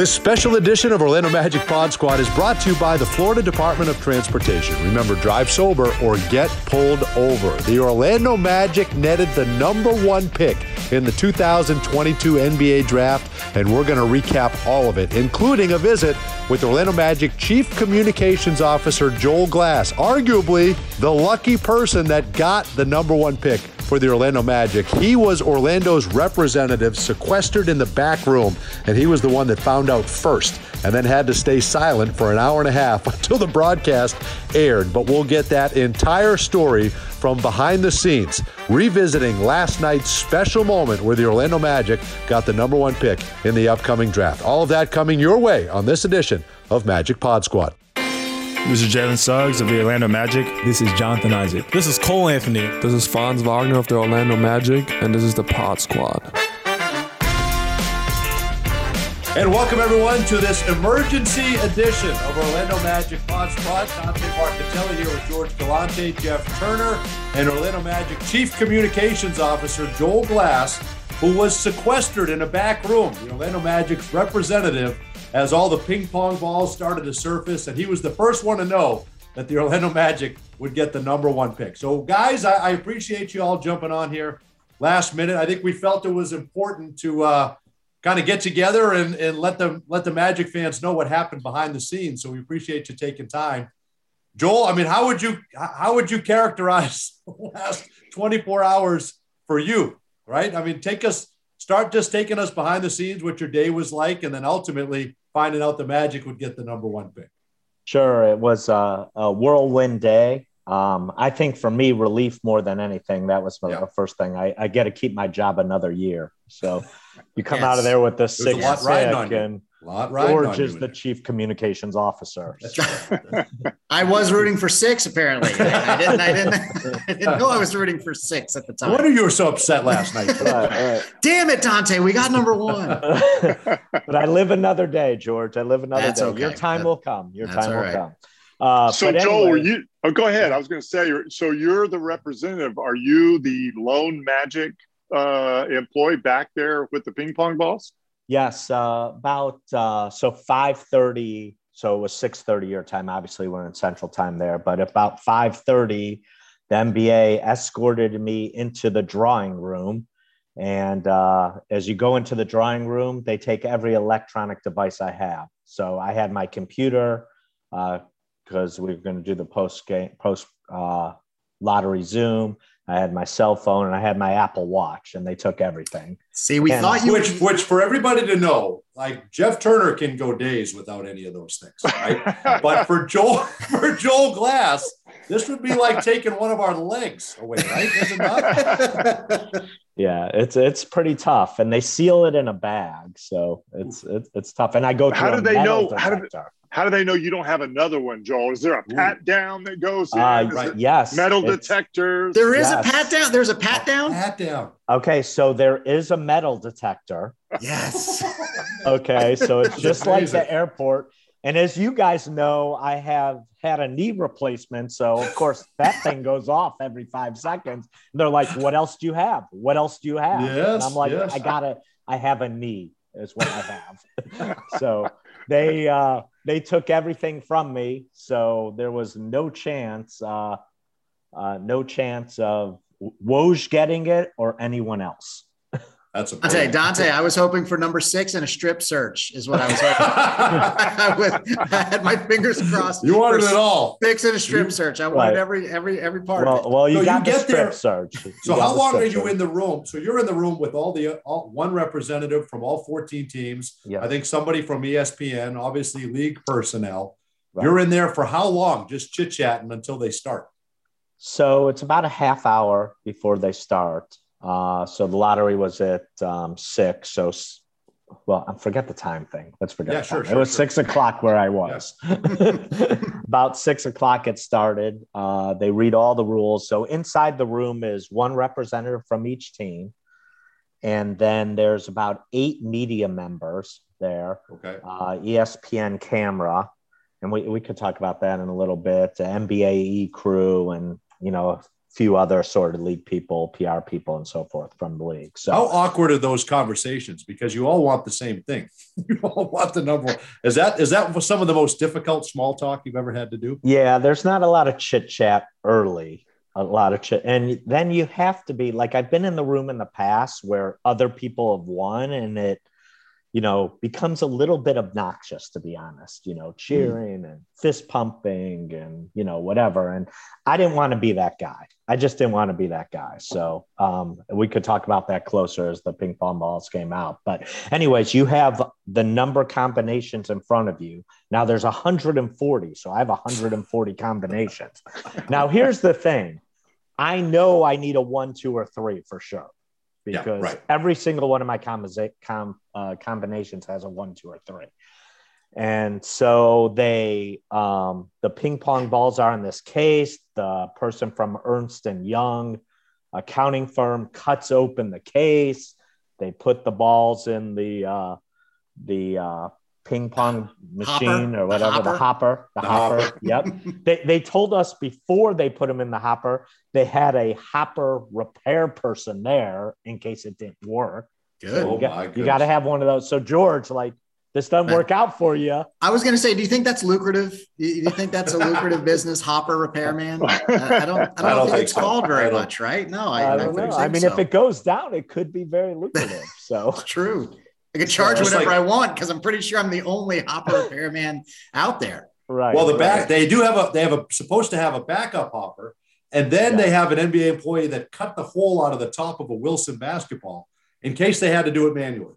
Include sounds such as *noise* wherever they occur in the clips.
This special edition of Orlando Magic Pod Squad is brought to you by the Florida Department of Transportation. Remember, drive sober or get pulled over. The Orlando Magic netted the number one pick in the 2022 NBA draft, and we're going to recap all of it, including a visit with Orlando Magic Chief Communications Officer Joel Glass, arguably the lucky person that got the number one pick for the Orlando Magic. He was Orlando's representative sequestered in the back room, and he was the one that found out first and then had to stay silent for an hour and a half *laughs* until the broadcast aired. But we'll get that entire story from behind the scenes, revisiting last night's special moment where the Orlando Magic got the number one pick in the upcoming draft. All of that coming your way on this edition of Magic Pod Squad. This is Jalen Suggs of the Orlando Magic. This is Jonathan Isaac. This is Cole Anthony. This is Franz Wagner of the Orlando Magic, and this is the Pod Squad. And welcome everyone to this emergency edition of Orlando Magic Pod Squad. Dante Marchitelli here with George Galante, Jeff Turner, and Orlando Magic Chief Communications Officer Joel Glass, who was sequestered in a back room. The Orlando Magic's representative as all the ping pong balls started to surface, and he was the first one to know that the Orlando Magic would get the number one pick. So, guys, I, I appreciate you all jumping on here last minute. I think we felt it was important to uh, kind of get together and, and let them let the Magic fans know what happened behind the scenes. So we appreciate you taking time. Joel, I mean, how would you how would you characterize *laughs* the last 24 hours for you? Right? I mean, take us start just taking us behind the scenes, what your day was like, and then ultimately finding out the Magic would get the number one pick? Sure, it was a, a whirlwind day. Um, I think for me, relief more than anything. That was yeah. the first thing. I, I, get to keep my job another year. So you come yes. out of there with the six pick, and George is the chief communications officer. *laughs* I was rooting for six. Apparently, I didn't. I didn't. I didn't know I was rooting for six at the time. What are you so upset last night? *laughs* right, right. Damn it, Dante! We got number one. *laughs* but I live another day, George. I live another That's day. Okay. Your time that, will come. Your time will come. Uh, so, anyway, Joel, were you? Oh, go ahead. I was going to say. So, you're the representative. Are you the lone Magic uh, employee back there with the ping pong balls? Yes, uh, about uh, so five thirty. So it was six thirty your time. Obviously, we're in Central Time there, but about five thirty, the NBA escorted me into the drawing room. And uh, as you go into the drawing room, they take every electronic device I have. So I had my computer because uh, we were going to do the post game post uh, lottery Zoom. I had my cell phone and I had my Apple Watch, and they took everything. See, we and thought you which, would... which for everybody to know, like Jeff Turner can go days without any of those things, right? *laughs* but for Joel, *laughs* for Joel Glass, this would be like taking one of our legs away, right? Is it not? *laughs* yeah, it's it's pretty tough, and they seal it in a bag, so it's it's, it's tough. And I go. How do they know? How do, how do they know you don't have another one, Joel? Is there a pat down that goes in? Uh, right. Yes. Metal detectors. There is yes. a pat down. There's a pat down. Pat down. Okay, so there is a metal detector. Yes. *laughs* okay, so it's just like the airport. And as you guys know, I have had a knee replacement. So, of *laughs* course, that thing goes off every five seconds. And they're like, What else do you have? What else do you have? Yes, and I'm like, yes. I got to, I have a knee, is what I have. *laughs* so they, uh, they took everything from me. So there was no chance, uh, uh, no chance of Woj getting it or anyone else. That's a Dante. Dante, I was hoping for number six and a strip search is what I was hoping. I, was, *laughs* *laughs* I had my fingers crossed. You wanted it all. Six and a strip you, search. I wanted right. every every every part. Well, well you so got you the strip there. search. You so how long are you search. in the room? So you're in the room with all the all, one representative from all 14 teams. Yeah. I think somebody from ESPN, obviously league personnel. Right. You're in there for how long? Just chit chatting until they start. So it's about a half hour before they start. Uh, so the lottery was at um, six. So, well, I forget the time thing. Let's forget. Yeah, sure, sure, It was sure. six o'clock where I was. *laughs* About six o'clock, it started. Uh, they read all the rules. So inside the room is one representative from each team, and then there's about eight media members there. Okay. Uh, ESPN camera, and we we could talk about that in a little bit. The NBAE crew, and you know few other sort of league people, PR people, and so forth from the league. So how awkward are those conversations? Because you all want the same thing. *laughs* you all want the number. Is that is that some of the most difficult small talk you've ever had to do? Yeah, there's not a lot of chit chat early. A lot of chit, and then you have to be like I've been in the room in the past where other people have won, and it you know, becomes a little bit obnoxious, to be honest, you know, hmm. cheering and fist pumping and, you know, whatever. And I didn't want to be that guy. I just didn't want to be that guy. So um, we could talk about that closer as the ping pong balls came out. But, anyways, you have the number combinations in front of you. Now there's 140. So I have 140 combinations. now, here's the thing I know I need a one, two, or three for sure because yeah, right. every single one of my com- com- uh, combinations has a one, two, or three. And so they, um, the ping pong balls are in this case. The person from Ernst and Young accounting firm cuts open the case. They put the balls in the uh, the uh, ping pong machine hopper, or whatever the hopper the, the hopper, hopper. yep *laughs* they, they told us before they put them in the hopper they had a hopper repair person there in case it didn't work good so you, oh got, you got oh to have one of those so george like this doesn't work out for you. I was going to say, do you think that's lucrative? Do you think that's a lucrative business, hopper repairman? *laughs* I, I don't. I don't, I don't think, think, it's so. called very much, right? No, I, I don't know. I mean, so. if it goes down, it could be very lucrative. So *laughs* true. I can charge so whatever like, I want because I'm pretty sure I'm the only hopper repairman out there. Right. Well, the right. back they do have a they have a supposed to have a backup hopper, and then yeah. they have an NBA employee that cut the hole out of the top of a Wilson basketball in case they had to do it manually.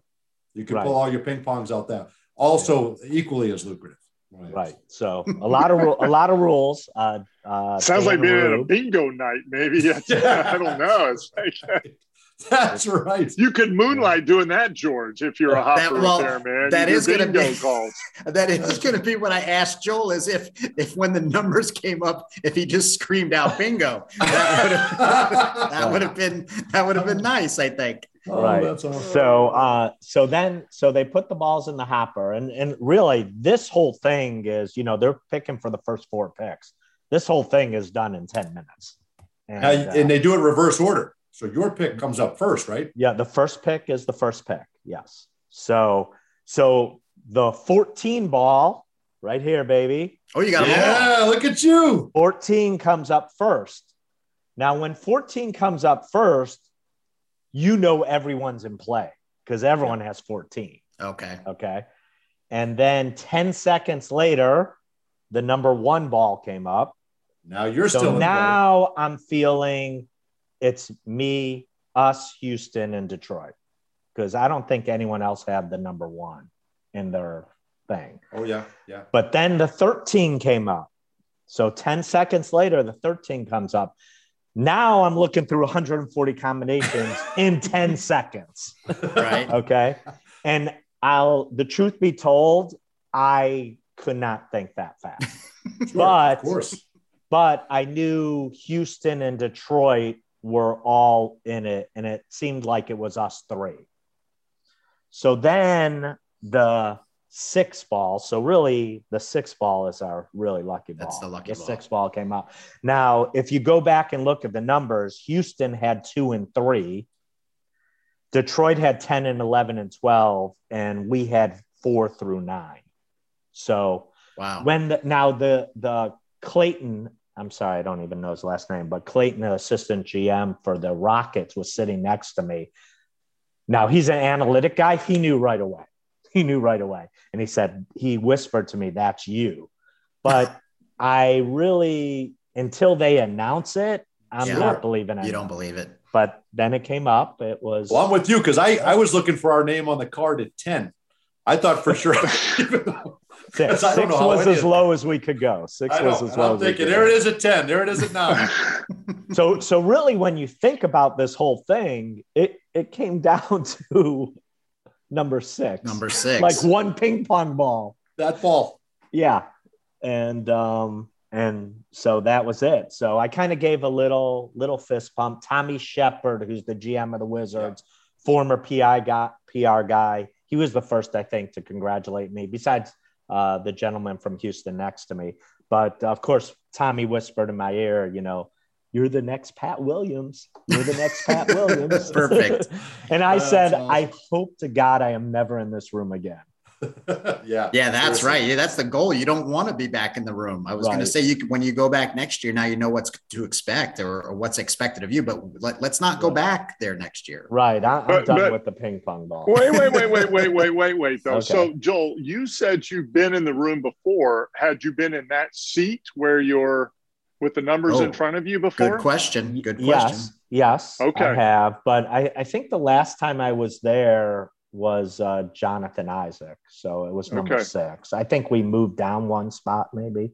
You can right. pull all your ping pongs out there. Also, yeah. equally as lucrative. Right. right. So a lot of a lot of rules. Uh, uh, Sounds like being at a bingo night. Maybe *laughs* I don't know. It's like *laughs* *laughs* That's right. You could moonlight doing that, George, if you're a hopper well, there, man. That is going to be calls. *laughs* that is going to be what I asked Joel is if if when the numbers came up, if he just screamed out bingo, that would have *laughs* that would have been that would have been nice, I think. Oh, right. Awesome. So uh so then so they put the balls in the hopper and and really this whole thing is, you know, they're picking for the first four picks. This whole thing is done in 10 minutes. And, uh, and they do it reverse order. So your pick mm-hmm. comes up first, right? Yeah, the first pick is the first pick. Yes. So so the 14 ball right here, baby. Oh, you got it. Yeah, look at you. 14 comes up first. Now, when 14 comes up first, you know everyone's in play because everyone has 14. Okay. Okay. And then 10 seconds later, the number one ball came up. Now you're so still now I'm feeling it's me, us, Houston, and Detroit. Because I don't think anyone else had the number one in their thing. Oh, yeah. Yeah. But then the 13 came up. So 10 seconds later, the 13 comes up. Now I'm looking through 140 combinations *laughs* in 10 seconds. Right. Okay. And I'll, the truth be told, I could not think that fast. *laughs* sure, but, of course. But I knew Houston and Detroit were all in it, and it seemed like it was us three. So then the six ball. So really, the six ball is our really lucky ball. That's the lucky the ball. six ball came out. Now, if you go back and look at the numbers, Houston had two and three. Detroit had 10 and 11 and 12, and we had four through nine. So wow. When the, now the the Clayton I'm sorry, I don't even know his last name, but Clayton, the assistant GM for the Rockets, was sitting next to me. Now he's an analytic guy. He knew right away. He knew right away. And he said, he whispered to me, that's you. But *laughs* I really, until they announce it, I'm yeah. not believing it. You don't believe it. But then it came up. It was. Well, I'm with you because I, I was looking for our name on the card at 10. I thought for *laughs* sure, Six, *laughs* Six was as low as we could go. Six was as low. I'm thinking there it is at ten. There it is at nine. *laughs* so, so really, when you think about this whole thing, it it came *laughs* down to number six. Number six, like one ping pong ball. That ball. Yeah, and um and so that was it. So I kind of gave a little little fist pump. Tommy Sheppard, who's the GM of the Wizards, yeah. former PI guy, PR guy. He was the first, I think, to congratulate me. Besides uh, the gentleman from Houston next to me. But of course, Tommy whispered in my ear, you know, you're the next Pat Williams. You're the next Pat *laughs* Williams. Perfect. *laughs* and I That's said, awesome. I hope to God I am never in this room again. *laughs* yeah. Yeah, that's Seriously. right. Yeah, that's the goal. You don't want to be back in the room. I was going to say you when you go back next year, now you know what's to expect or, or what's expected of you. But let, us not go back there next year. Right. I, I'm But- done but- with the ping pong ball. Wait, wait, wait, wait, wait, wait, *laughs* wait, wait, though. Okay. So, Joel, you said you've been in the room before. Had you been in that seat where you're with the numbers Oh, in front of you before? Good question. Good question. Yes, yes, Okay. I have. But I, I think the last time I was there was uh, Jonathan Isaac. So it was number Okay. six. I think we moved down one spot, maybe.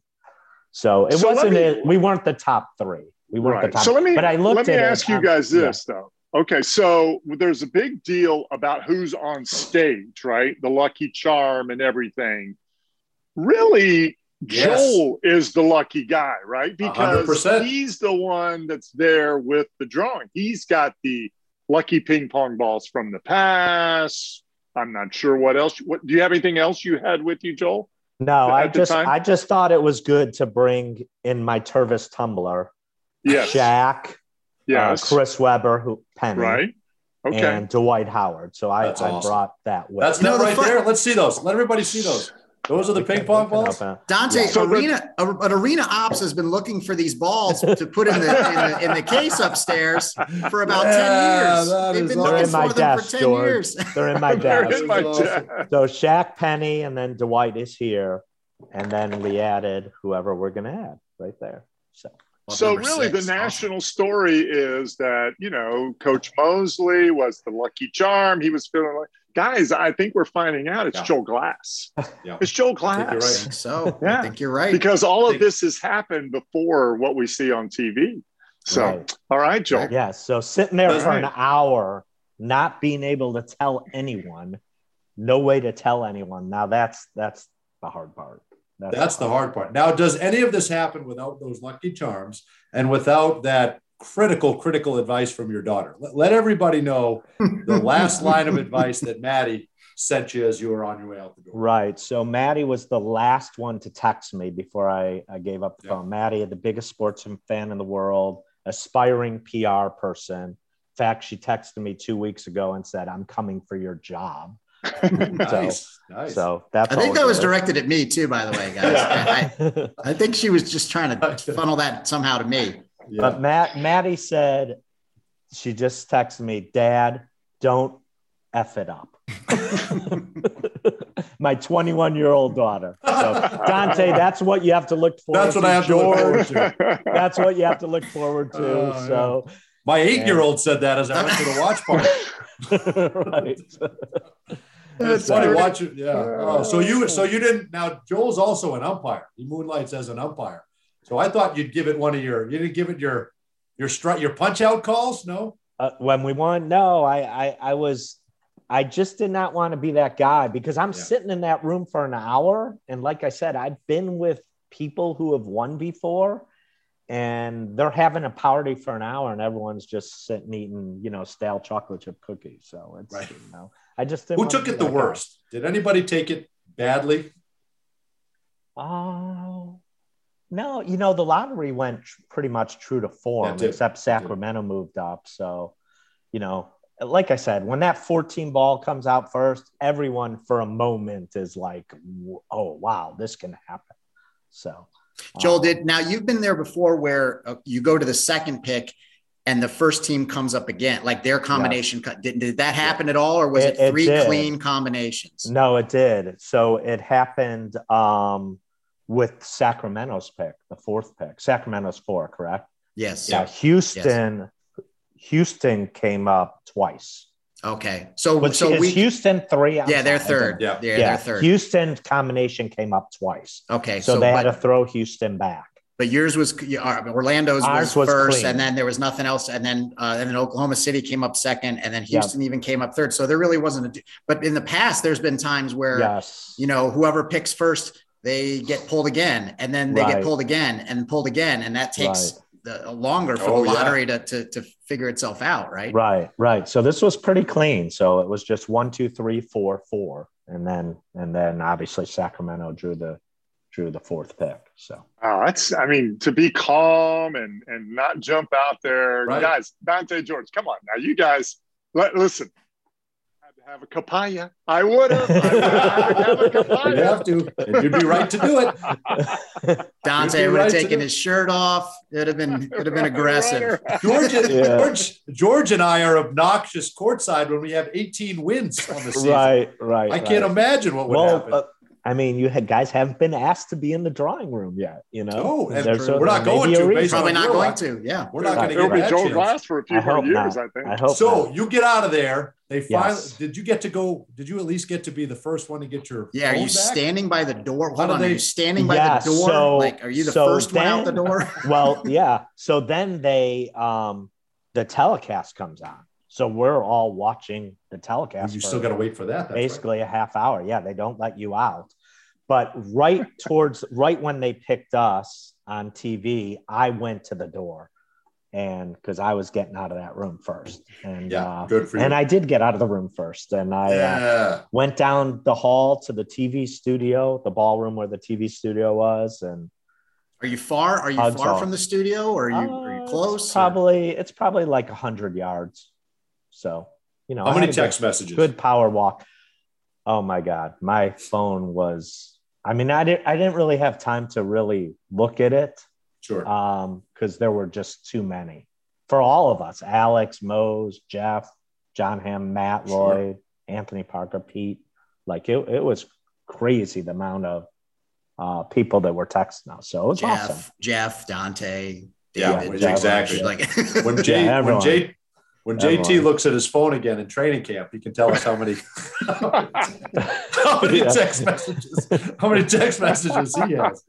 So it So wasn't me- it. We weren't the top three. We weren't the top. So let me but I looked let me at it, ask you um, guys yeah. this though. Okay, so there's a big deal about who's on stage, right? The lucky charm and everything. Really, Yes. Joel is the lucky guy, right? Because 100%. he's the one that's there with the drawing. He's got the lucky ping pong balls from the past. I'm not sure what else. What do you have anything else you had with you, Joel? No, I just time? I just thought it was good to bring in my Tervis tumbler, Yes. Shaq, uh, yes. Chris Webber, who Penny, Right. Okay. and Dwight Howard. So I, That's I awesome. brought that with. That's You know, them right fun- there. Let's see those. Let everybody see those. Those are the ping pong balls. Dante, So the- arena, uh, a- an arena ops has been looking for these balls to put in the, in the in the case upstairs for about Yeah, ten years. They've been looking They're in for my them desk, for ten George. years. They're in my *laughs* They're desk. in my desk. So Shaq, Penny, and then Dwight is here, and then we added whoever we're gonna add right there. So Well, So really, six, the national story is that you know Coach Mosley was the lucky charm. He was feeling like, guys, I think we're finding out it's Yeah. Joel Glass. *laughs* Yeah. It's Joel I think you're Glass I think so. Yeah. I think you're right. because all of this has happened before what we see on TV. So, Right. all right, Joel. yeah, so sitting there That's for an hour, not being able to tell anyone, no way to tell anyone. Now that's that's the hard part. That's the hard part. Now, does any of this happen without those lucky charms and without that critical, critical advice from your daughter? Let, let everybody know the *laughs* last line of advice that Maddie sent you as you were on your way out the door. Right. So Maddie was the last one to text me before I, I gave up the Yeah. phone. Maddie, the biggest sports fan in the world, aspiring PR person. In fact, she texted me two weeks ago and said, I'm coming for your job. *laughs* Nice, nice. So that's I think that was good. directed at me too, by the way, guys. *laughs* I, I think she was just trying to funnel that somehow to me. Yeah. But Matt, Maddie said, she just texted me, Dad, don't F it up. *laughs* My 21 year old daughter. So, Dante, that's what you have to look forward That's to. what I have to look forward to. That's what you have to look forward to. Oh, so, My eight-year-old said that as I went to the watch party. *laughs* right. It's funny watching. Yeah. Oh, so you so you didn't now Joel's also an umpire. He moonlights as an umpire. So I thought you'd give it one of your you didn't give it your your strut your punch out calls? No? Uh, when we won, no, I, I, I was, I just did not want to be that guy because I'm Yeah. sitting in that room for an hour. And like I said, I've been with people who have won before and they're having a party for an hour and everyone's just sitting eating, you know, stale chocolate chip cookies. So it's, Right. you know, I just didn't Who to took it the guy. worst? Did anybody take it badly? Oh, no, you know, the lottery went pretty much true to form, It except Sacramento moved up. So, you know, like I said, when that 14 ball comes out first, everyone for a moment is like, oh, wow, this can happen. So, Joel um, did. Now you've been there before, where uh, you go to the second pick, and the first team comes up again, like their combination. cut Did, did that happen at all, or was it, It- it three did. clean combinations? No, it did. So it happened um, with Sacramento's pick, the fourth pick. Sacramento's four, correct? Yes. Yeah. Houston, Houston came up twice. Okay. So so we. Houston three? I'm yeah, they're sorry, I don't- third. Yeah. Yeah, Yeah, they're third. Houston combination came up twice, okay. so, So, they but, had to throw Houston back. but yours was Orlando's was, was first, clean. and then there was nothing else, and then uh, and then Oklahoma City came up second, and then. Houston even came up third. So there really wasn't a. But in the past, there's been times where Yes, you know whoever picks first, they get pulled again, and then they Right. get pulled again and pulled again, and that takes the, uh, longer for Oh, the yeah. lottery to, to to figure itself out, right? right, right. So this was pretty clean. So it was just one, two, three, four, four, and then and then obviously Sacramento drew the drew the fourth pick. So Oh, that's I mean, to be calm and and not jump out there. Right. Guys, Dante George, come on now. You guys let, listen. I had to have a capaya. I would have. Have had to *laughs* You'd have to, and you'd be right to do it. *laughs* Dante You'd be right have taken his shirt off. It'd have been it'd have been *laughs* aggressive. George, Yeah. George, George, and I are obnoxious courtside when we have 18 wins on the season. right, right. I can't right. imagine what would Well, happen. uh, I mean, you had guys haven't been asked to be in the drawing room yet. You know, No, and There's we're not going to reason. based Probably not going to. Yeah. We're not going to It'll get be that Joe chance. Glass for a few I more hope years, not. I think. I hope So not. you get out of there. They finally Yes. did. You get to go? Did you at least get to be the first one to get your? Yeah, are you back? standing by the door? How Hold on, they- are you standing by Yeah, the door? so- like, are you the so first one out the door? *laughs* well, *laughs* yeah. So then they, um, the telecast comes on. So we're all watching the telecast. You still got to wait for that. That's right. basically a half hour. Yeah, they don't let you out. But right *laughs* towards right when they picked us on TV, I went to the door, and because I was getting out of that room first, and Yeah, uh, good for you. and I did get out of the room first, and I uh, went down the hall to the TV studio, the ballroom where the TV studio was, and Are you far? Are you far off. from the studio, or are you are uh, you close? or- Probably it's probably like a hundred yards. So you know, How many had a good- text messages? good power walk. Oh my god, my phone was. I mean, I didn't. I didn't really have time to really look at it Sure. um because there were just too many for all of us. Alex, Mose, Jeff, John Hamm, Matt Sure. Lloyd, Anthony Parker, Pete. Like it, it was crazy the amount of uh, people that were texting us. So it was Jeff, awesome. Jeff, Dante, Yeah, David, yeah, exactly. Like, when *laughs* Jay, Yeah, when. Jay, when JT Everyone. looks at his phone again in training camp, he can tell us how many, *laughs* how many Yeah. text messages, how many text messages he has.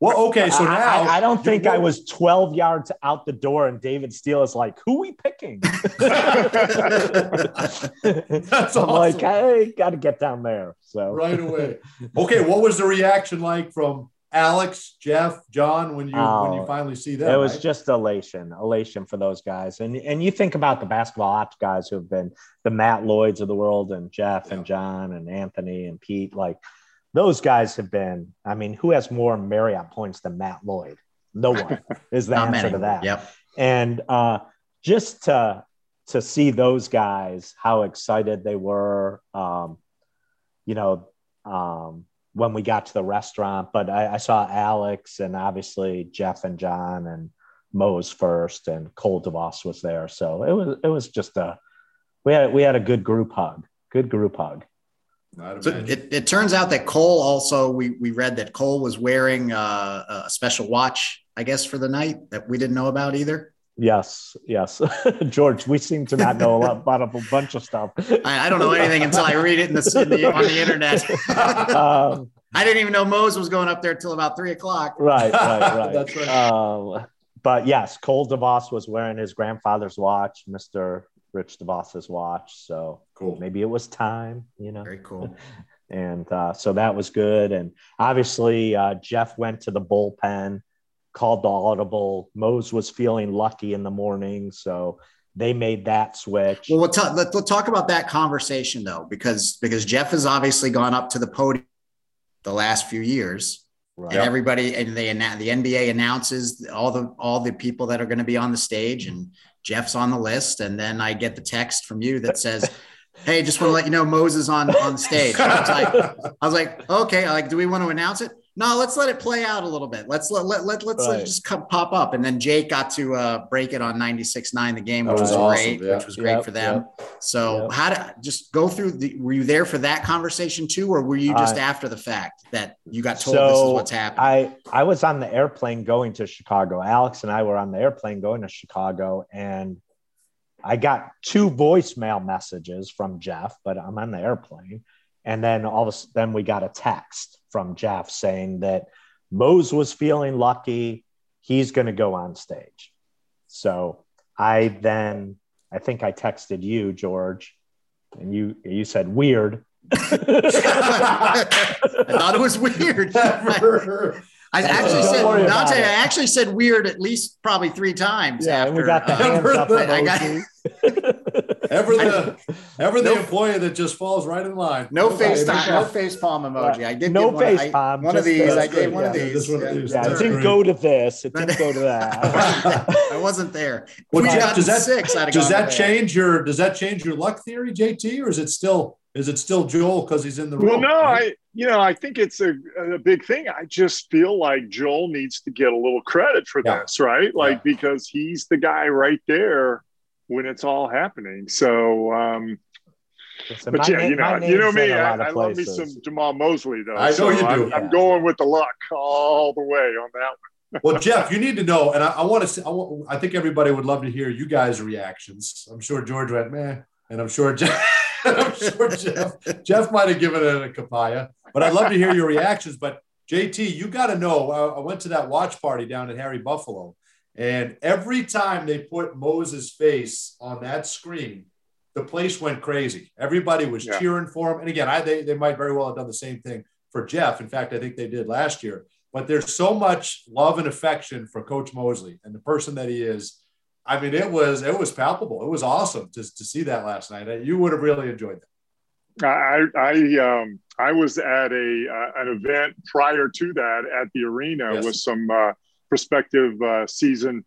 Well, okay, so now I, I don't think I was 12 yards out the door, and David Steele is like, "Who we picking?" *laughs* *laughs* That's I'm like, awesome. I got to get down there. So right away. Okay, what was the reaction like from Alex, Jeff, John when you when you Oh, finally see them? it was right? just elation, elation for those guys. And and you think about the basketball ops guys who have been the Matt Lloyds of the world, and Jeff and John and Anthony and Pete. Like those guys have been. I mean, who has more Marriott points than Matt Lloyd? No one *laughs* is the answer many. to that. Yep. and uh, just to to see those guys how excited they were um, you know um, when we got to the restaurant but I, I saw alex and obviously jeff and john and Mose first and cole devos was there. So it was it was just a we had we had a good group hug good group hug. So it, it turns out that Cole also we we read that Cole was wearing uh, a special watch, I guess, for the night that we didn't know about either. Yes yes *laughs* george we seem to not know a lot about a bunch of stuff I, I don't know anything until I read it in the, in the on the internet. *laughs* um, I didn't even know Mose was going up there till about three o'clock. right, right, *laughs* right. That's right. Um, but yes, Cole DeVos was wearing his grandfather's watch, Mr. Rich DeVos's watch. So cool. maybe it was time, you know. Very cool. And uh, so that was good. And obviously, uh, Jeff went to the bullpen, called the audible. Mose was feeling lucky in the morning, so they made that switch. Well, we'll ta- let, let's talk about that conversation though, because because Jeff has obviously gone up to the podium the last few years, Right. and everybody and they the NBA announces all the all the people that are going to be on the stage, and Jeff's on the list, and then I get the text from you that says. *laughs* Hey, just want to let you know Mose's on on stage. I was like, I was like, okay, like, do we want to announce it? No, let's let it play out a little bit. Let's let let, let let's let Right. it just come, pop up. And then Jake got to uh, break it on 96.9 the game, which was was, awesome, great, yeah. which was great Yep, for them. So Yep. how to just go through the were you there for that conversation too, or were you just I- after the fact that you got told this is what's happening? I I was on the airplane going to Chicago. Alex and I were on the airplane going to Chicago, and I got two voicemail messages from Jeff, but I'm on the airplane, and then all of a sudden then we got a text from Jeff saying that Mose was feeling lucky, he's going to go on stage. So I then I think I texted you, George, and you you said weird. *laughs* I thought it was weird. I, I actually said Dante. I actually said weird at least probably three times. Yeah, after, we got the uh, hands up *laughs* I got-. *laughs* Ever the ever the employee that just falls right in line. No Nobody- face time, no face palm emoji. I did No give one, face I- palm, One of these. Uh, I gave That's one of these. just one of Yeah. these. Yeah, it didn't great. go to this. It didn't go to *laughs* that. I wasn't there. Well, Jeff, does that six, does that to bed. change your does that change your luck theory, JT, or is it still is it still Joel because he's in the room? Well, no, right? I you know I think it's a, a big thing. I just feel like Joel needs to get a little credit for Yeah. this, right? Like Yeah. because he's the guy right there when it's all happening. So, um, Listen, but yeah, name- you know, you know name's in me. a I, lot of I love me some Jamahl Mosley though. I know so you do. I'm, I'm going with the luck all the way on that one. Well, *laughs* Jeff, you need to know, and I, I want to. Say, I, want, I think everybody would love to hear you guys' reactions. I'm sure George went meh, and I'm sure Jeff. *laughs* I'm sure Jeff. Jeff might have given it a kapaya, but I'd love to hear your reactions. But JT, you got to know. I, I went to that watch party down at Harry Buffalo, and every time they put Mose's face on that screen, the place went crazy. Everybody was Yeah. cheering for him. And again, I they, they might very well have done the same thing for Jeff. In fact, I think they did last year. But there's so much love and affection for Coach Mosley and the person that he is. I mean, it was it was palpable. It was awesome to, to see that last night. You would have really enjoyed that. I I um I was at a uh, an event prior to that at the arena Yes. with some uh, prospective uh, season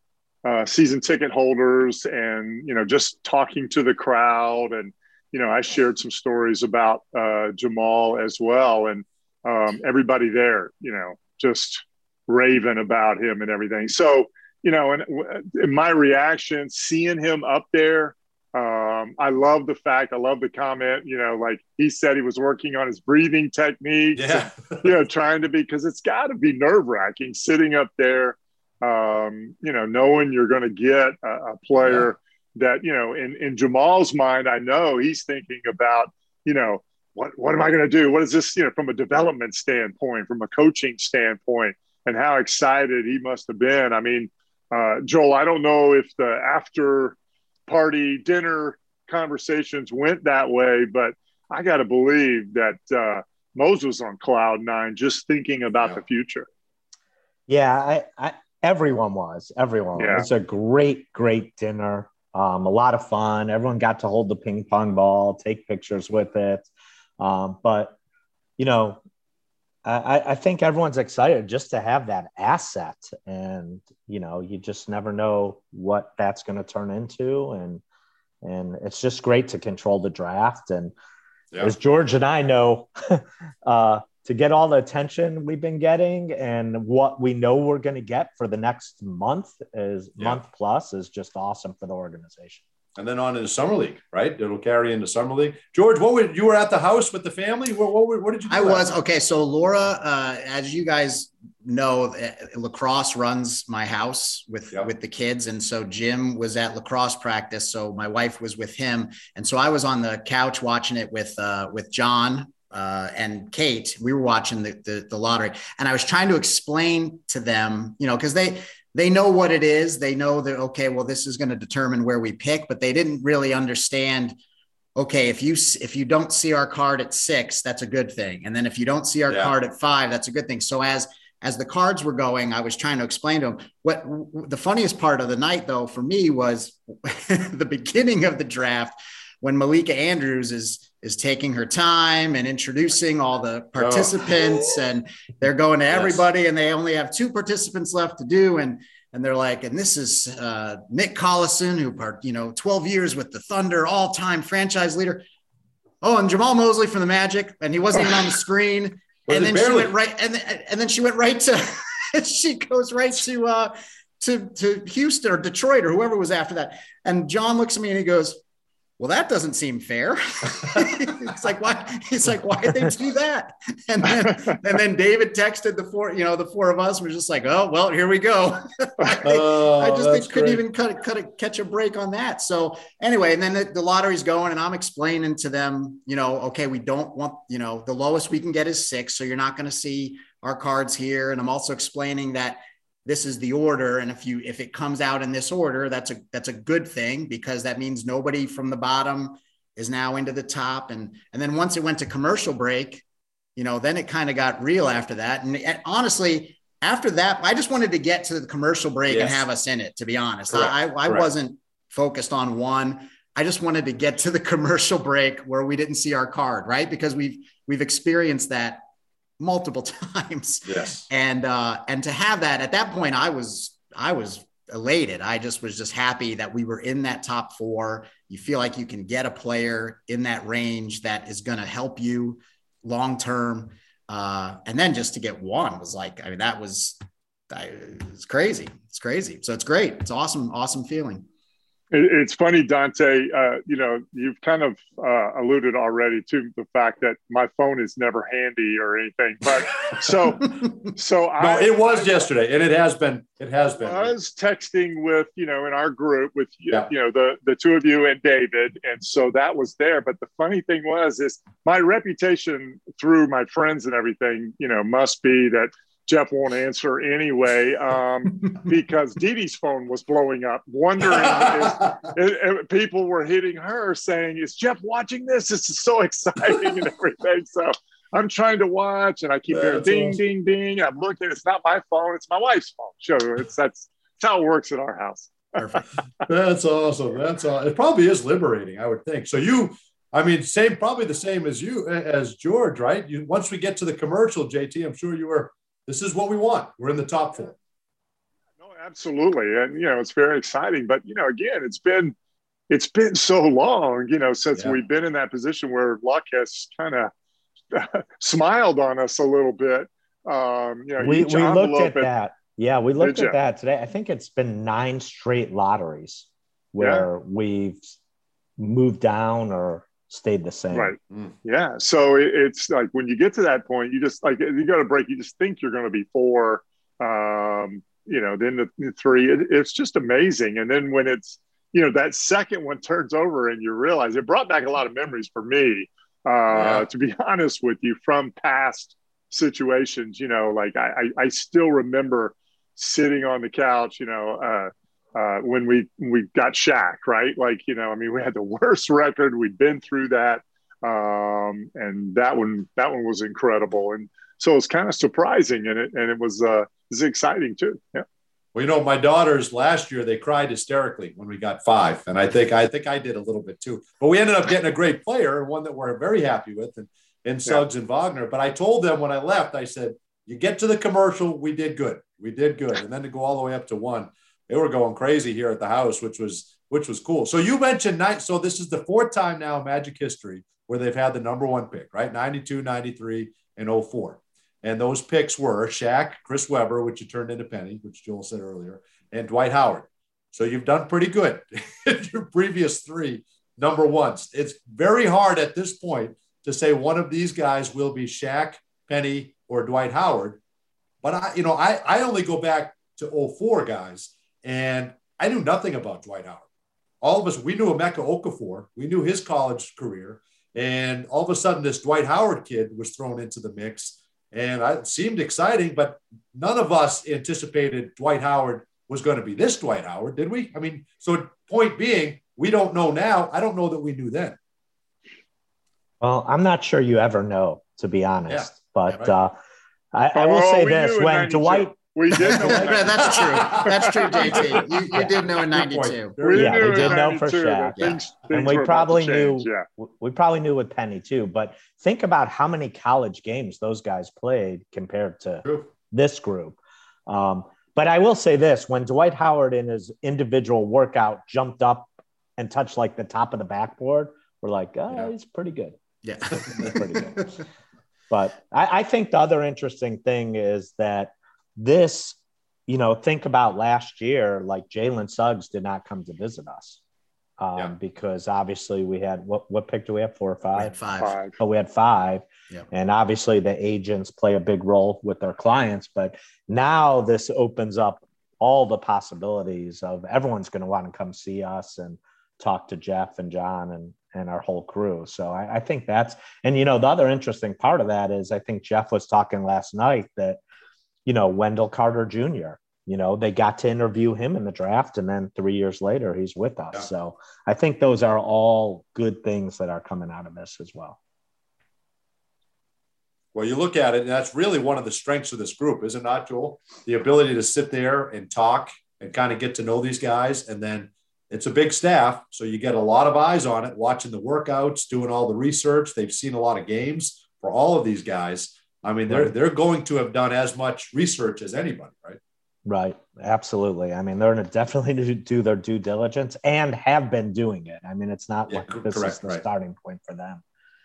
uh, season ticket holders, and you know just talking to the crowd, and you know I shared some stories about uh, Jamahl as well, and um, everybody there, you know, just raving about him and everything. So you know, and, and my reaction seeing him up there um, I love the fact, I love the comment, you know, like he said he was working on his breathing techniques, Yeah. *laughs* you know, trying to be, because it's got to be nerve wracking sitting up there, um, you know, knowing you're going to get a, a player that, you know, in, in Jamahl's mind, I know he's thinking about, you know, what, what am I going to do? What is this, you know, from a development standpoint, from a coaching standpoint, and how excited he must have been. I mean, uh, Joel, I don't know if the after party dinner conversations went that way, but I got to believe that uh, Moses was on cloud nine just thinking about Yeah. the future. Yeah, I, I everyone was. Everyone. Yeah. It was a great, great dinner. Um, a lot of fun. Everyone got to hold the ping pong ball, take pictures with it. Um, but you know, I, I think everyone's excited just to have that asset, and you know, you just never know what that's going to turn into, and and it's just great to control the draft. And Yeah. as George and I know, *laughs* uh, to get all the attention we've been getting and what we know we're going to get for the next month is Yeah. month plus is just awesome for the organization. And then on into summer league, right? It'll carry into summer league. George, what would you were at the house with the family? What what, what did you do? I was okay. So Laura, uh, as you guys know, uh, lacrosse runs my house with Yeah. with the kids, and so Jim was at lacrosse practice. So my wife was with him, and so I was on the couch watching it with uh, with John uh, and Kate. We were watching the, the the lottery, and I was trying to explain to them, you know, because they they know what it is. They know that okay, well, this is going to determine where we pick, but they didn't really understand okay, if you if you don't see our card at six, that's a good thing, and then if you don't see our Yeah. card at five, that's a good thing. So as as the cards were going, I was trying to explain to them what the funniest part of the night, though, for me was *laughs* the beginning of the draft when Malika Andrews is is taking her time and introducing all the participants, and they're going to Yes. everybody, and they only have two participants left to do, and and they're like, and this is uh, Nick Collison, who part, you know, 12 years with the Thunder, all-time franchise leader. Oh, and Jamahl Mosley from the Magic, and he wasn't even on the *laughs* screen. And then she went right, and then, and then she went right to, *laughs* she goes right to uh, to to Houston or Detroit or whoever was after that. And John looks at me and he goes, "Well, that doesn't seem fair." *laughs* It's like, "Why?" He's like, "Why did they do that?" And then and then David texted the four, you know, the four of us were just like, "Oh, well, here we go." *laughs* Oh, I just think couldn't even cut, cut a, catch a break on that. So anyway, and then the, the lottery's going, and I'm explaining to them, you know, okay, we don't want, you know, the lowest we can get is six, so you're not going to see our cards here. And I'm also explaining that this is the order, and if you if it comes out in this order, that's a that's a good thing because that means nobody from the bottom is now into the top. And and then once it went to commercial break, you know, then it kind of got real after that. And, and honestly, after that, I just wanted to get to the commercial break and have us in it, to be honest. Correct. I, I Correct. wasn't focused on one I just wanted to get to the *laughs* commercial break where we didn't see our card, right? Because we've we've experienced that multiple *laughs* times. Yes. And uh, and to have that at that point, I was I was elated. I just was just happy that we were in that top four. You feel like you can get a player in that range that is going to help you long term. Uh, and then just to get one was like, I mean, that was, I, it's crazy. It's crazy. So it's great. It's awesome, awesome feeling. It's funny, Dante. Uh, you know, you've kind of uh, alluded already to the fact that my phone is never handy or anything. But *laughs* so, so no, I, it was I, yesterday, and it has been. It has been. I was texting with you know in our group with Yeah. you know the the two of you and David, and so that was there. But the funny thing was is my reputation through my friends and everything, you know, must be that Jeff won't answer anyway um, *laughs* because Dee Dee's phone was blowing up, wondering *laughs* if, people were hitting her saying, Is Jeff watching this? This is so *laughs* exciting and everything. So I'm trying to watch and I keep hearing ding, awesome. ding, ding. I'm looking, it's not my phone, it's my wife's phone. So it's that's, that's how it works in our house. Perfect. That's awesome. That's all. It probably is liberating, I would think. So you, I mean, same, probably the same as you, as George, right? You once we get to the commercial, JT, I'm sure you were. This is what we want. We're in the top four. No, absolutely. And you know, it's very exciting. But you know, again, it's been it's been so long, you know, since Yeah. we've been in that position where luck has kind of *laughs* smiled on us a little bit. Um, you know, we, we looked at that. Yeah, we looked Did at that today. I think it's been nine straight lotteries where we've moved down or stayed the same. Right. Mm. Yeah. So it, it's like when you get to that point, you just like you got to break. You just think you're going to be four. Um, you know, then the, the three. It, it's just amazing. And then when it's you know that second one turns over and you realize it brought back a lot of memories for me. Uh, Yeah. To be *laughs* honest with you, from past situations, you know, like I, I, I still remember sitting on the couch, you know, uh, uh, when we we got Shaq, right? Like, you know, I mean, we had the *laughs* worst record. We'd been through that, um, and that one that one was incredible. And so it's kind of surprising, and it and it was uh, it was exciting too. Yeah. Well, you know, my daughters last year they cried hysterically when we got five, and I think I think I did a little bit too. But we ended up getting a great player, one that we're very happy with, and in Suggs and Wagner. But I told them when I left, I said, "You get to the commercial, we did good, we did good, and then to go all the way up to one, they were going crazy here at the house, which was which was cool. So you mentioned nine. So this is the fourth time now in Magic history where they've had the number one pick, right? 92, 93, and 04. And those picks were Shaq, Chris Webber, which you turned into Penny, which Joel said earlier, and Dwight Howard. So you've done pretty good *laughs* in your previous three number ones. It's very hard at this point to say one of these guys will be Shaq, Penny, or Dwight Howard. But I, you know, I, I only go back to 04 guys, and I knew nothing about Dwight Howard. All of us, we knew Emeka Okafor, we knew his college career, and all of a sudden this Dwight Howard kid was thrown into the mix. And it seemed exciting, but none of us anticipated Dwight Howard was going to be this Dwight Howard, did we? I mean, so point being, we don't know now. I don't know that we knew then. Well, I'm not sure you ever know, to be honest. Yeah. But right. uh, I, I will Oh, say this: when Dwight, We did *laughs* know. Yeah, that's true. That's true, JT. You, you Yeah. did know in 92. We Yeah, we did know for 92 that Shaq. Things, and things we were about to probably knew, Yeah. we probably knew with Penny too. But think about how many college games those guys played compared to True. this group. Um, but I will say this: when Dwight Howard in his individual workout jumped up and touched like the top of the backboard, we're like, oh, Yeah. he's pretty good. Yeah. pretty good. But I, I think the other interesting thing is that this, you know, think about last year, like Jalen Suggs did not come to visit us um, Yeah. because obviously we had what what pick do we have? Four or We five? had five. Five. Oh, we had five. Yeah. And obviously the agents play a big role with their clients, but now this opens up all the possibilities of everyone's going to want to come see us and talk to Jeff and John and and our whole crew. So I, I think that's and you know the other interesting part of that is I think Jeff was talking last night that you know Wendell Carter Jr. You know they got to interview him in the draft, and then three years later he's with us. Yeah. So I think those are all good things that are coming out of this as well. Well, you look at it, and that's really one of the strengths of this group, is it not, Joel? The ability to sit there and talk and kind of get to know these guys, and then it's a big staff, so you get a lot of eyes on it, watching the workouts, doing all the research. They've seen a lot of games for all of these guys. I mean, they're they're going to have done as much research as anybody, right? Right. Absolutely. I mean, they're going to definitely do their due diligence and have been doing it. I mean, it's not Yeah, like this correct, is the right. starting point for them.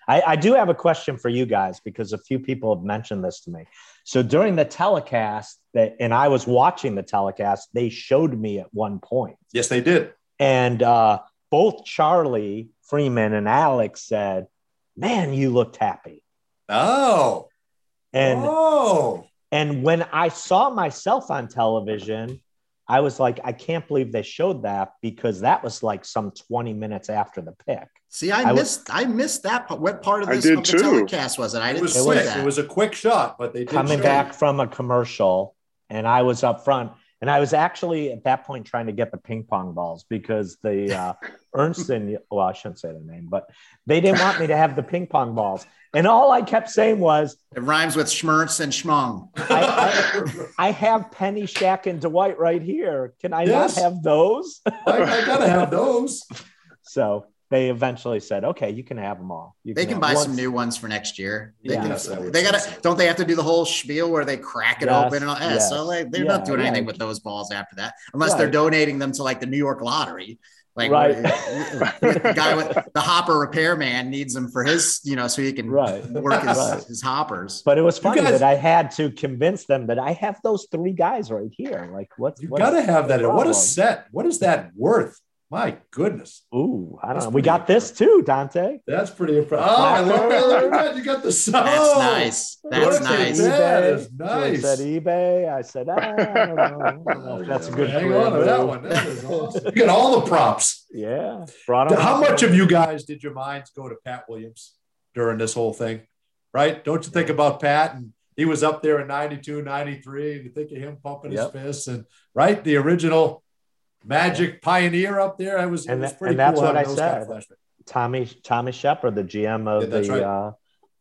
I, I do have a question for you guys because a few people have mentioned this to me. So during the telecast that, and I was watching the telecast, they showed me at one point, Yes, they did. and uh, both Charlie Freeman and Alex said, "Man, you looked happy." Oh, And oh, And when I saw myself on television, I was like, I can't believe they showed that because that was like some 20 minutes after the pick. See, I, I was- missed I missed that part. What part of I this did of the too. telecast was it? I didn't was see that. It was a quick shot, but they did Coming show back you. from a commercial, and I was up front. And I was actually at that point trying to get the ping pong balls because the uh, *laughs* Ernst and well, I shouldn't say the name, but they didn't want me to have the ping pong balls. And all I kept saying was, it rhymes with schmertz and schmung. I, I, I have Penny, Shaq, and Dwight right here. Can I Yes. not have those? I, I gotta have those. *laughs* So they eventually said, "Okay, you can have them all. You They can have buy one- some new ones for next year. They, Yeah. can, Yes, I would they gotta don't they have to do the whole spiel where they crack it Yes, open and all yeah, yes. so like they're Yeah, not doing yeah. anything with those balls after that unless they're donating them to like the New York lottery. Like Right. *laughs* the guy with the hopper repairman needs them for his, you know, so he can Right. work his, Right. his hoppers. But it was funny guys- that I had to convince them that I have those three guys right here. Like, what's You what's gotta have that. What a set! What is that worth? My goodness, Ooh, I don't That's know. We pretty got this too, Dante. that's pretty impressive. Oh, I love that. Look at that. You got the sun. That's nice. That's at nice. That is That eBay. is nice. said eBay. I said, ah, I don't know. I don't know if that's a good. Hang career on to that one. That is awesome. You got all the props. Yeah. Brought 'em How up. much of you guys did your minds go to Pat Williams during this whole thing? Right? Don't you think about Pat and he was up there in 92, 93, and you think of him pumping Yep. his fists and right, the original magic pioneer up there. I was, it And was pretty and that's cool what I those kind of said. Tommy Tommy Sheppard, the GM of Yeah, the right. uh,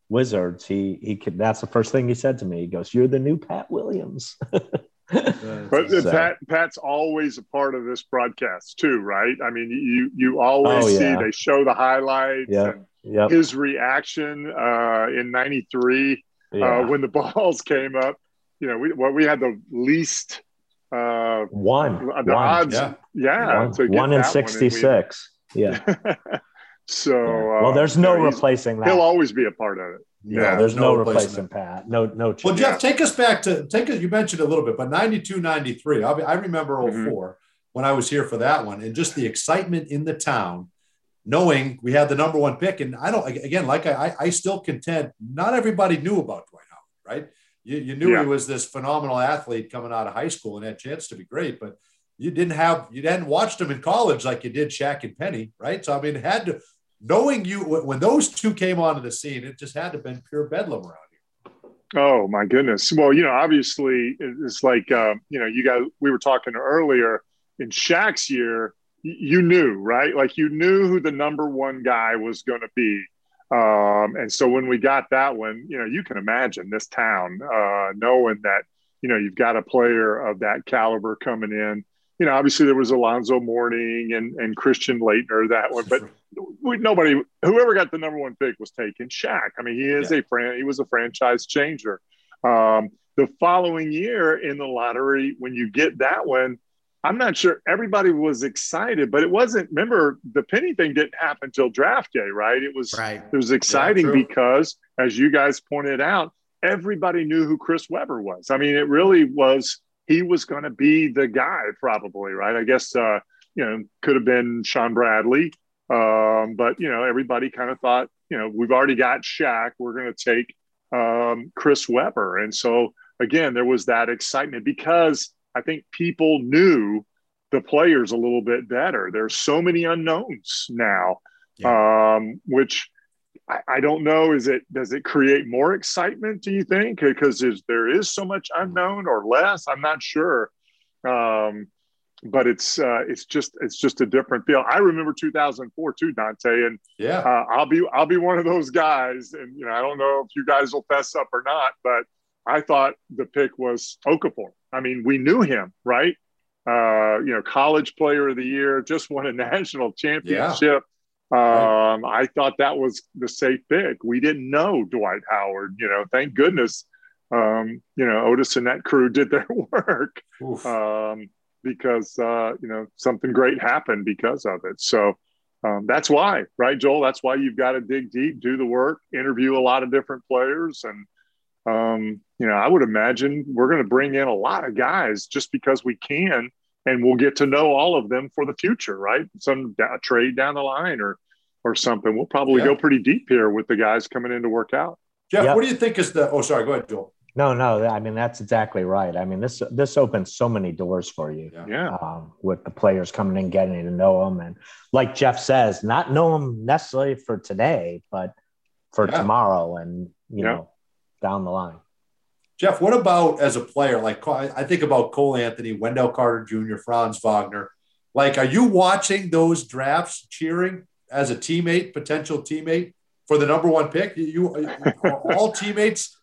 Wizards. He he could. That's the first thing he said to me. He goes, "You're the new Pat Williams." *laughs* But So- Pat, Pat's always a part of this broadcast too, right? I mean, you you always Oh, yeah. see they show the highlights Yeah. and yep. his reaction uh, in '93 Yeah. uh, when the *laughs* balls came up. You know, we well, we had the least uh, one. the one. odds, yeah. yeah, one, to one in that one, and we- 66. Yeah. *laughs* so, uh, well, there's no you replacing that. He'll always be a part of it. no, yeah, there's no, replacing replacing Pat. No, no. Well. Jeff, take us back to take us. You mentioned a little bit, but 92, 93. I'll be, I remember Mhm. 4 when I was here for that one, and just the excitement in the town, knowing we had the number one pick. And I don't again, like I, I, I still contend, not everybody knew about Dwight Howard, right? You, you knew Yeah. he was this phenomenal athlete coming out of high school and had a chance to be great, but you didn't have you hadn't watched him in college like you did Shaq and Penny, right? So I mean, had to knowing you when those two came onto the scene, it just had to have been pure bedlam around here. Oh my goodness. Well, you know, obviously it's like uh, you know, you guys we were talking earlier in Shaq's year, you knew, right? Like you knew who the number one guy was going to be. Um, and so when we got that one, you know, you can imagine this town uh, knowing that, you know, you've got a player of that caliber coming in. You know, obviously there was Alonzo Mourning and, and Christian Laettner that one, but we, nobody, whoever got the number one pick was taken Shaq. I mean, he is a fran, he was a franchise changer. Um, the following year in the lottery, when you get that one, I'm not sure everybody was excited, but it wasn't. Remember, the penny thing didn't happen until draft day, right? It was Right. it was exciting true. because, as you guys pointed out, everybody knew who Chris Webber was. I mean, it really was. He was going to be the guy, probably, right? I guess uh, you know could have been Shawn Bradley, um, but you know everybody kind of thought, you know, we've already got Shaq. We're going to take um, Chris Webber, and so again, there was that excitement because I think people knew the players a little bit better. There's so many unknowns now, um, which I, I don't know. Is it does it create more excitement? Do you think because is, there is so much unknown or less? I'm not sure. Um, but it's uh, it's just it's just a different feel. I remember 2004 too, Dante, and Yeah. uh, I'll be I'll be one of those guys, and you know I don't know if you guys will fess up or not, but I thought the pick was Okafor. I mean, we knew him, right? uh, you know, college player of the year, just won a *laughs* national championship. Yeah. Um, I thought that was the safe pick. We didn't know Dwight Howard. You know, thank goodness. Um, you know, Otis and that crew did their *laughs* work um, because uh, you know something great happened because of it. So um, that's why, right, Joel? That's why you've got to dig deep, do the work, interview a lot of different players, and um, you know, I would imagine we're going to bring in a lot of guys just because we can, and we'll get to know all of them for the future, right? Some a trade down the line or or something. We'll probably yeah. go pretty deep here with the guys coming in to work out. Jeff, yep. what do you think is the? Oh, sorry. Go ahead, Joel. No, no. I mean, that's exactly right. I mean, this this opens so many doors for you. Yeah. Um, with the players coming in, getting to know them, and like Jeff says, not know them necessarily for today, but for yeah. tomorrow, and you yeah. know, down the line. Jeff, what about as a player? Like I think about Cole Anthony, Wendell Carter Jr., Franz Wagner. Like, are you watching those drafts, cheering as a teammate, potential teammate for the number one pick? You, all teammates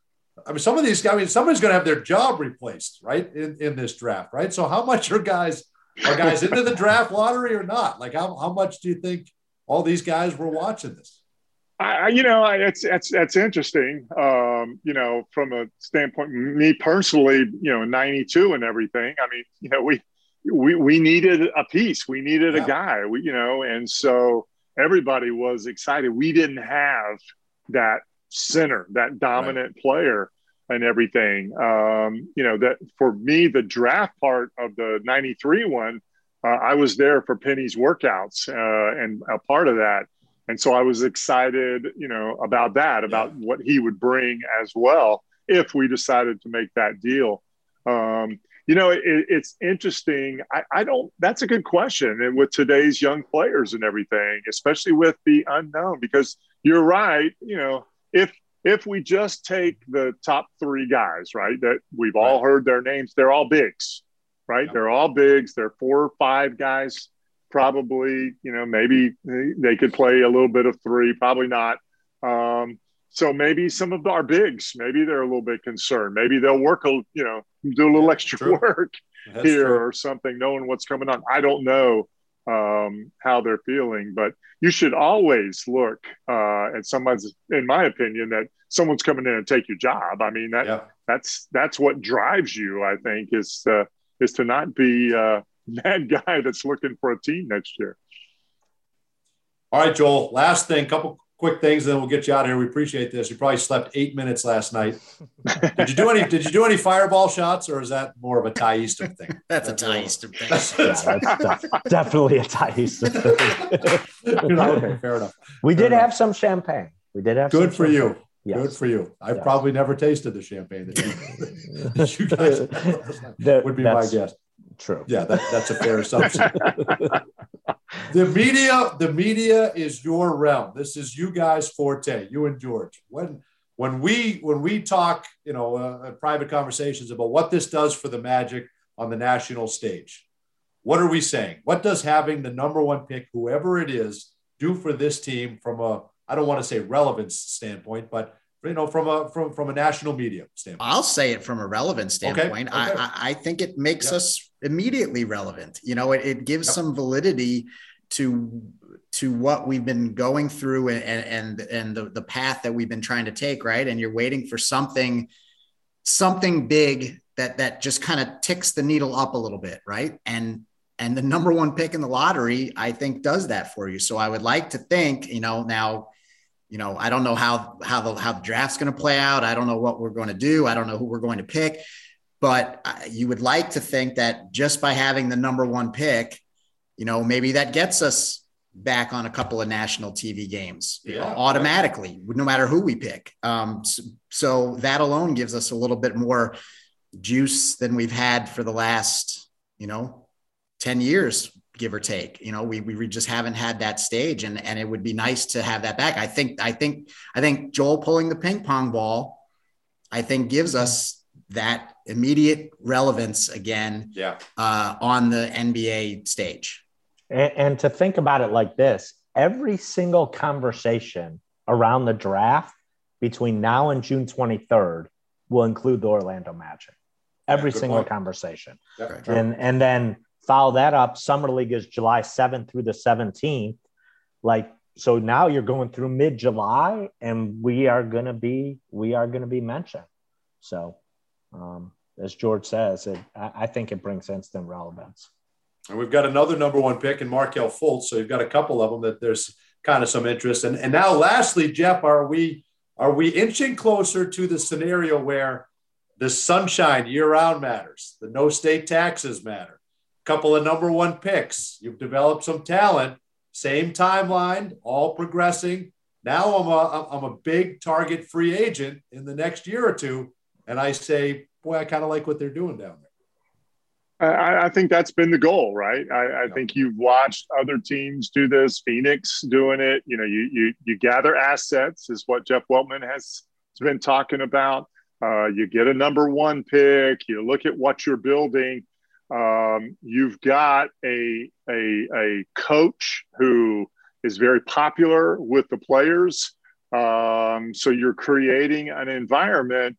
I mean, some of these guys, I mean, somebody's going to have their job replaced, right, in, in this draft, right? So, how much are guys are guys into the draft lottery or not? Like, how, how much do you think all these guys were watching this? I, you know, it's it's that's interesting. Um, you know, from a standpoint, me personally, you know, '92 and everything. I mean, you know, we we we needed a piece, we needed yeah. a guy, we you know, and so everybody was excited. We didn't have that center, that dominant right. player and everything. Um, you know, that for me, the draft part of the 93 one, uh, I was there for Penny's workouts uh, and a part of that. And so I was excited, you know, about that, about yeah. what he would bring as well if we decided to make that deal. Um, you know, it, it's interesting. I, I, don't, that's a good question. And with today's young players and everything, especially with the unknown, because you're right, you know, if if we just take the top three guys, right, that we've all heard their names, they're all bigs, right? Yeah. They're all bigs. They're four or five guys, probably, you know, maybe they could play a little bit of three, probably not. Um, so maybe some of our bigs, maybe they're a little bit concerned. Maybe they'll work a, you know, do a little extra true. work That's here true. or something, knowing what's coming on. I don't know um, how they're feeling. But you should always look uh, at someone's, in my opinion, that someone's coming in and take your job. I mean that yeah. that's that's what drives you. I think is uh, is to not be uh, that guy that's looking for a team next year. All right, Joel. Last thing, couple quick things, and then we'll get you out of here. We appreciate this. You probably slept eight minutes last night. did you do any? Did you do any fireball shots, or is that more of a Ty Easton thing? that's, *laughs* that's a Ty Easton thing. yeah, that's *laughs* definitely a Ty Easton thing. *laughs* okay, fair enough. We fair did enough. have some champagne. We did have. Good for champagne. you. Yes. Good for you. I've yes. probably never tasted the champagne that you, that you guys that, would be my guess. True. Yeah, that, that's a fair *laughs* assumption. *laughs* the media, the media is your realm. This is you guys' forte. You and George. When when we when we talk, you know, uh, private conversations about what this does for the Magic on the national stage, what are we saying? What does having the number one pick, whoever it is, do for this team from a I don't want to say relevance standpoint, but you know, from a from from a national media standpoint. I'll say it from a relevant standpoint. Okay. Okay. I, I think it makes yep. us immediately relevant. You know, it, it gives yep. some validity to to what we've been going through and and and the, the path that we've been trying to take, right? And you're waiting for something something big that that just kind of ticks the needle up a little bit, right? And and the number one pick in the lottery, I think, does that for you. So I would like to think, you know, now you know, I don't know how how the how the draft's going to play out. I don't know what we're going to do. I don't know who we're going to pick. But you would like to think that just by having the number one pick, you know, maybe that gets us back on a couple of national TV games yeah. automatically, no matter who we pick. Um, so, so that alone gives us a little bit more juice than we've had for the last, you know, 10 years give or take. You know, we we just haven't had that stage, and and it would be nice to have that back. I think I think I think Joel pulling the ping pong ball, I think gives us that immediate relevance again. Yeah. Uh, on the NBA stage. And, and to think about it like this, every single conversation around the draft between now and June 23rd will include the Orlando Magic. Every yeah, single point. conversation. Yeah, and and then follow that up, Summer League is July 7th through the 17th. Like, so now you're going through mid July and we are going to be, we are going to be mentioned. So, um, as George says, it, I, I think it brings instant relevance. And we've got another number one pick in Markelle Fultz. So you've got a couple of them that there's kind of some interest. And, and now lastly, Jeff, are we, are we inching closer to the scenario where the sunshine year round matters, the no state taxes matter, couple of number one picks, you've developed some talent, same timeline, all progressing. Now I'm a, I'm a big target free agent in the next year or two. And I say, boy, I kind of like what they're doing down there. I, I, think that's been the goal, right? I, I, think you've watched other teams do this. Phoenix doing it. You know, you you you gather assets is what Jeff Weltman has been talking about. Uh, you get a number one pick. You look at what you're building. Um, you've got a, a, a coach who is very popular with the players. Um, so you're creating an environment,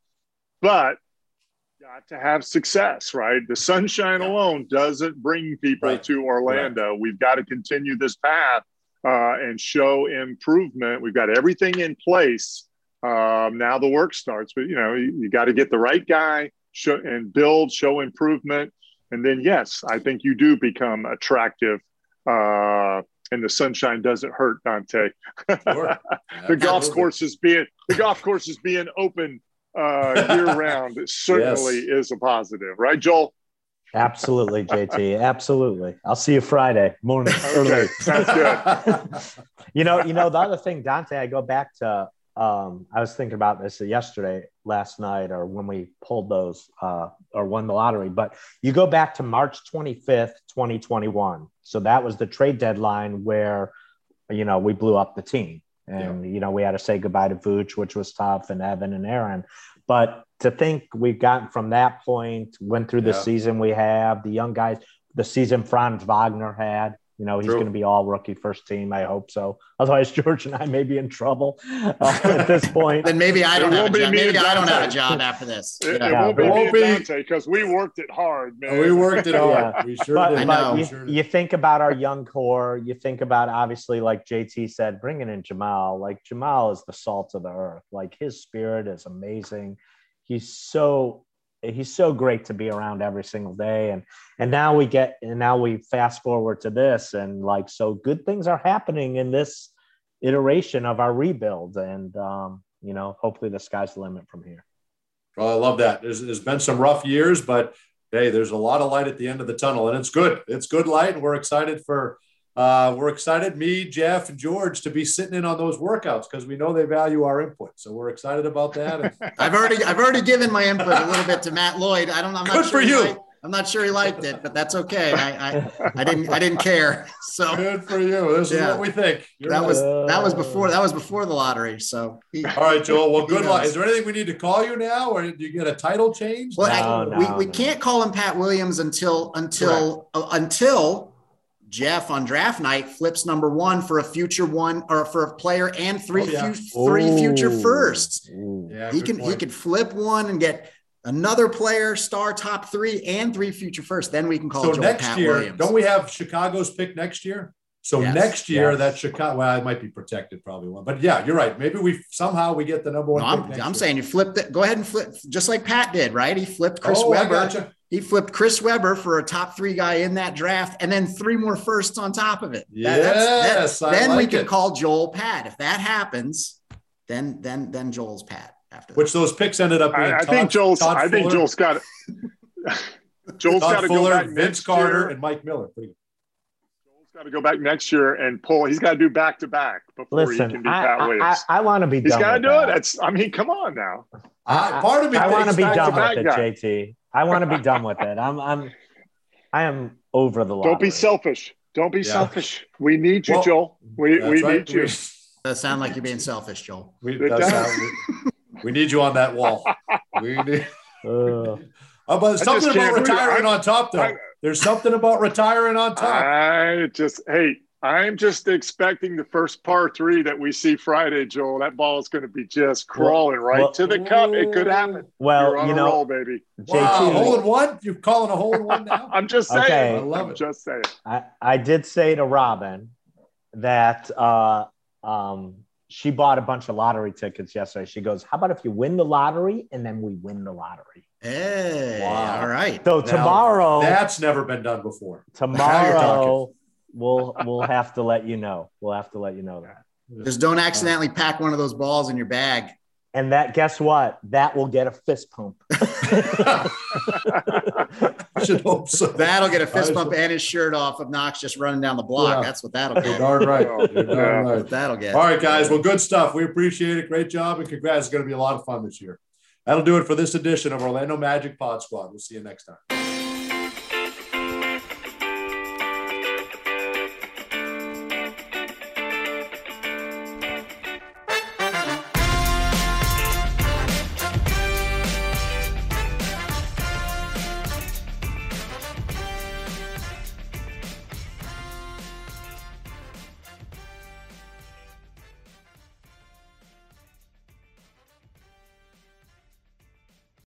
but got to have success, right? The sunshine alone doesn't bring people right. to Orlando. Right. We've got to continue this path uh, and show improvement. We've got everything in place um, now the work starts, but you know you, you got to get the right guy show, and build, show improvement, and then yes, I think you do become attractive. Uh, and the sunshine doesn't hurt, Dante. Sure. *laughs* the golf course is being the golf course is being open uh, year round. It certainly yes. is a positive, right, Joel? Absolutely, JT. Absolutely. I'll see you Friday morning. Okay, sounds good. *laughs* you know, you know the other thing, Dante. I go back to um, I was thinking about this yesterday, last night, or when we pulled those uh, or won the lottery. But you go back to March 25th, 2021. So that was the trade deadline where, you know, we blew up the team. And, yeah. you know, we had to say goodbye to Vooch, which was tough, and Evan and Aaron. But to think we've gotten from that point, went through the yeah. season we have, the young guys, the season Franz Wagner had, you know, he's going to be all rookie first team. I hope so. Otherwise, *laughs* George and I may be in trouble uh, at this *laughs* point. then maybe I don't have a job. Maybe I don't have a job after this. It, yeah. it won't be, won't be because we worked it hard, man. We worked it *laughs* hard. yeah. We sure but, did. But you, sure you, think about our young core. You think about obviously, like JT said, bringing in Jamahl. Like Jamahl is the salt of the earth. Like his spirit is amazing. He's so he's so great to be around every single day. And and now we get and now we fast forward to this and like so good things are happening in this iteration of our rebuild. And um you know hopefully the sky's the limit from here. Well i love that. There's, there's been some rough years but hey there's a lot of light at the end of the tunnel and it's good. It's good light and we're excited for uh, we're excited, me, Jeff, and George, to be sitting in on those workouts because we know they value our input. So we're excited about that. *laughs* I've already, I've already given my input a little bit to Matt Lloyd. I don't, I'm Good not sure for you. Liked, I'm not sure he liked it, but that's okay. I, I, I didn't, I didn't care. *laughs* So good for you. This yeah. is what we think. You're that right. was, that was before, that was before the lottery. So he, all right, Joel. Well, good luck. Is there anything we need to call you now, or do you get a title change? Well, no, I, no, we, no. we can't call him Pat Williams until, until, uh, until Jeff on draft night flips number one for a future one or for a player and three, oh, yeah. three future firsts. Yeah, he can point. he could flip one and get another player, star top three, and three future firsts. Then we can call. So Joel next Pat year, Williams. don't we have Chicago's pick next year? So yes, next year, yes. that Chicago, well, it might be protected, probably one, but yeah, you're right. Maybe we somehow we get the number one. No, I'm, I'm saying you flipped it. Go ahead and flip, just like Pat did, right? He flipped Chris oh, Webber he flipped Chris Webber for a top three guy in that draft, and then three more firsts on top of it. yes, that, then like we can it. call Joel Pat. If that happens, then then then Joel's Pat. After which those picks ended up. I, I Todd, think Joel's. Todd I think Joel's got. *laughs* Joel's got to go back. Vince Carter, year. and Mike Miller. Pretty good. Joel's got to go back next year and pull. He's got to do back to back before Listen, he can be I, Pat Williams. I, I, I want to be. He's got to do that. it. That's. I mean, come on now. I, part of me. I want to be done with it. JT. I want to be done with it. I'm I'm I am over the lottery. Don't be selfish. Don't be yeah. selfish. We need you, well, Joel. We we right. need you. That sound like you're being selfish, Joel. We, sound, we, we, need you on that wall. We *laughs* need. Uh, oh, but something about retiring I, on top, though. I, There's something about retiring on top. I just hey, I'm just expecting the first par three that we see Friday, Joel. That ball is going to be just crawling right well- to the cup. It could happen. You're Well, on you a know, roll, baby. JT, Wow, hole in one? You're calling a hole in one now? *laughs* I'm just saying. Okay. I love I'm it. just saying. I, I did say to Robin that uh, um, she bought a bunch of lottery tickets yesterday. She goes, How about if you win the lottery and then we win the lottery? Hey, Wow. all right. So Now, tomorrow, That's never been done before. tomorrow we'll we'll have to let you know. We'll have to let you know that. Just don't accidentally pack one of those balls in your bag. And that guess what? That will get a fist pump. I *laughs* should hope so. That'll get a fist I bump should- and his shirt off of Knox just running down the block. Yeah. That's what that'll You're get. darn right. You're darn right. That'll get. All right, guys. Well, good stuff. We appreciate it. Great job and congrats. It's going to be a lot of fun this year. That'll do it for this edition of Orlando Magic Pod Squad. We'll see you next time.